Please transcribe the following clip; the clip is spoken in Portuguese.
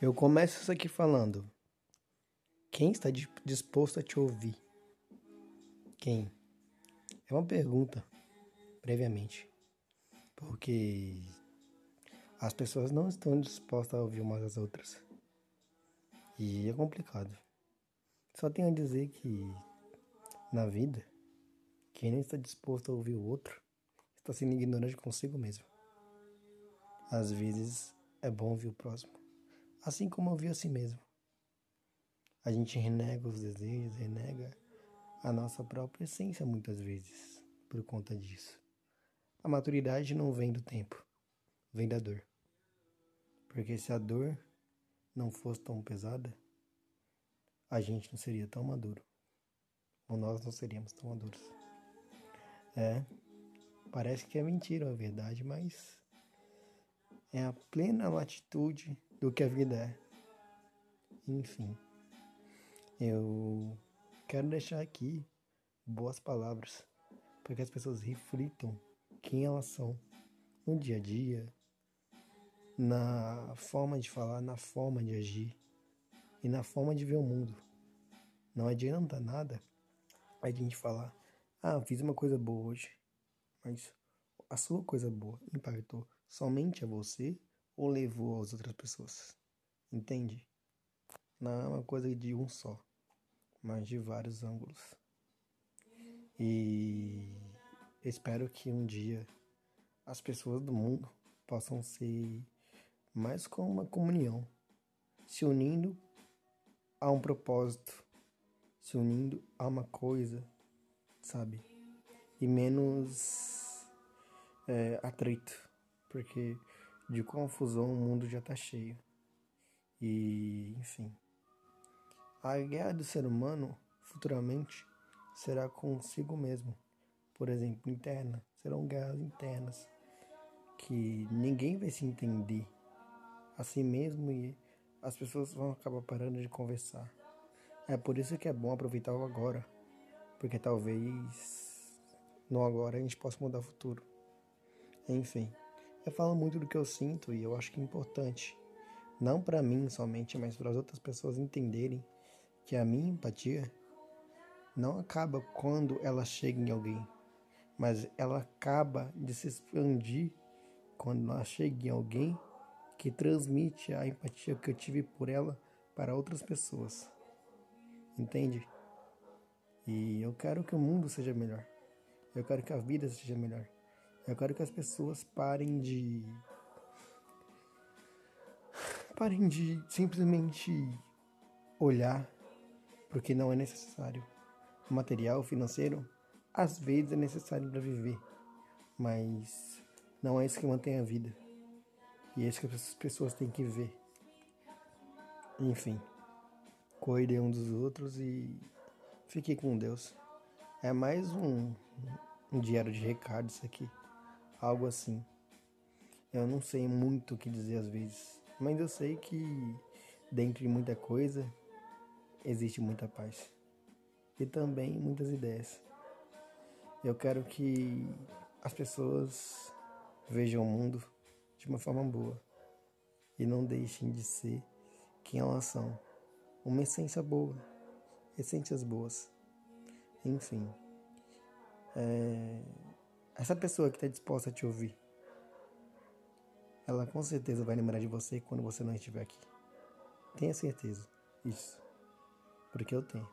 Eu começo isso aqui falando. Quem está disposto a te ouvir? Quem? É uma pergunta, previamente. Porque as pessoas não estão dispostas a ouvir umas às outras. E é complicado. Só tenho a dizer que na vida, quem não está disposto a ouvir o outro está sendo ignorante consigo mesmo. Às vezes é bom ouvir o próximo assim como eu vi a si mesmo. A gente renega os desejos, renega a nossa própria essência muitas vezes por conta disso. A maturidade não vem do tempo, vem da dor. Porque se a dor não fosse tão pesada, a gente não seria tão maduro. Ou nós não seríamos tão maduros. É, parece que é mentira a verdade, mas é a plena latitude do que a vida é. Enfim, eu quero deixar aqui boas palavras para que as pessoas reflitam quem elas são no dia a dia, na forma de falar, na forma de agir e na forma de ver o mundo. Não adianta nada a gente falar, ah, fiz uma coisa boa hoje, mas a sua coisa boa impactou somente a você ou levou às outras pessoas. Entende? Não é uma coisa de um só, mas de vários ângulos. E espero que um dia as pessoas do mundo possam ser mais como uma comunhão, se unindo a um propósito, se unindo a uma coisa, sabe? E menos é, atrito, porque de confusão o mundo já está cheio. E, enfim. A guerra do ser humano futuramente será consigo mesmo. Por exemplo, interna. Serão guerras internas que ninguém vai se entender a si mesmo e as pessoas vão acabar parando de conversar. É por isso que é bom aproveitar o agora, porque talvez no agora a gente possa mudar o futuro. Enfim. Eu falo muito do que eu sinto e eu acho que é importante, não para mim somente, mas para as outras pessoas entenderem que a minha empatia não acaba quando ela chega em alguém, mas ela acaba de se expandir quando ela chega em alguém que transmite a empatia que eu tive por ela para outras pessoas. Entende? E eu quero que o mundo seja melhor. Eu quero que a vida seja melhor. Eu quero que as pessoas parem de. parem de simplesmente olhar porque não é necessário. Material financeiro às vezes é necessário para viver, mas não é isso que mantém a vida. E é isso que as pessoas têm que ver. Enfim, cuidem um dos outros e fiquem com Deus. É mais um, um diário de recado isso aqui algo assim. Eu não sei muito o que dizer às vezes, mas eu sei que dentro de muita coisa existe muita paz e também muitas ideias. Eu quero que as pessoas vejam o mundo de uma forma boa e não deixem de ser quem elas são. Uma essência boa, essências boas. Enfim. É essa pessoa que está disposta a te ouvir, ela com certeza vai lembrar de você quando você não estiver aqui. Tenha certeza. Isso. Porque eu tenho.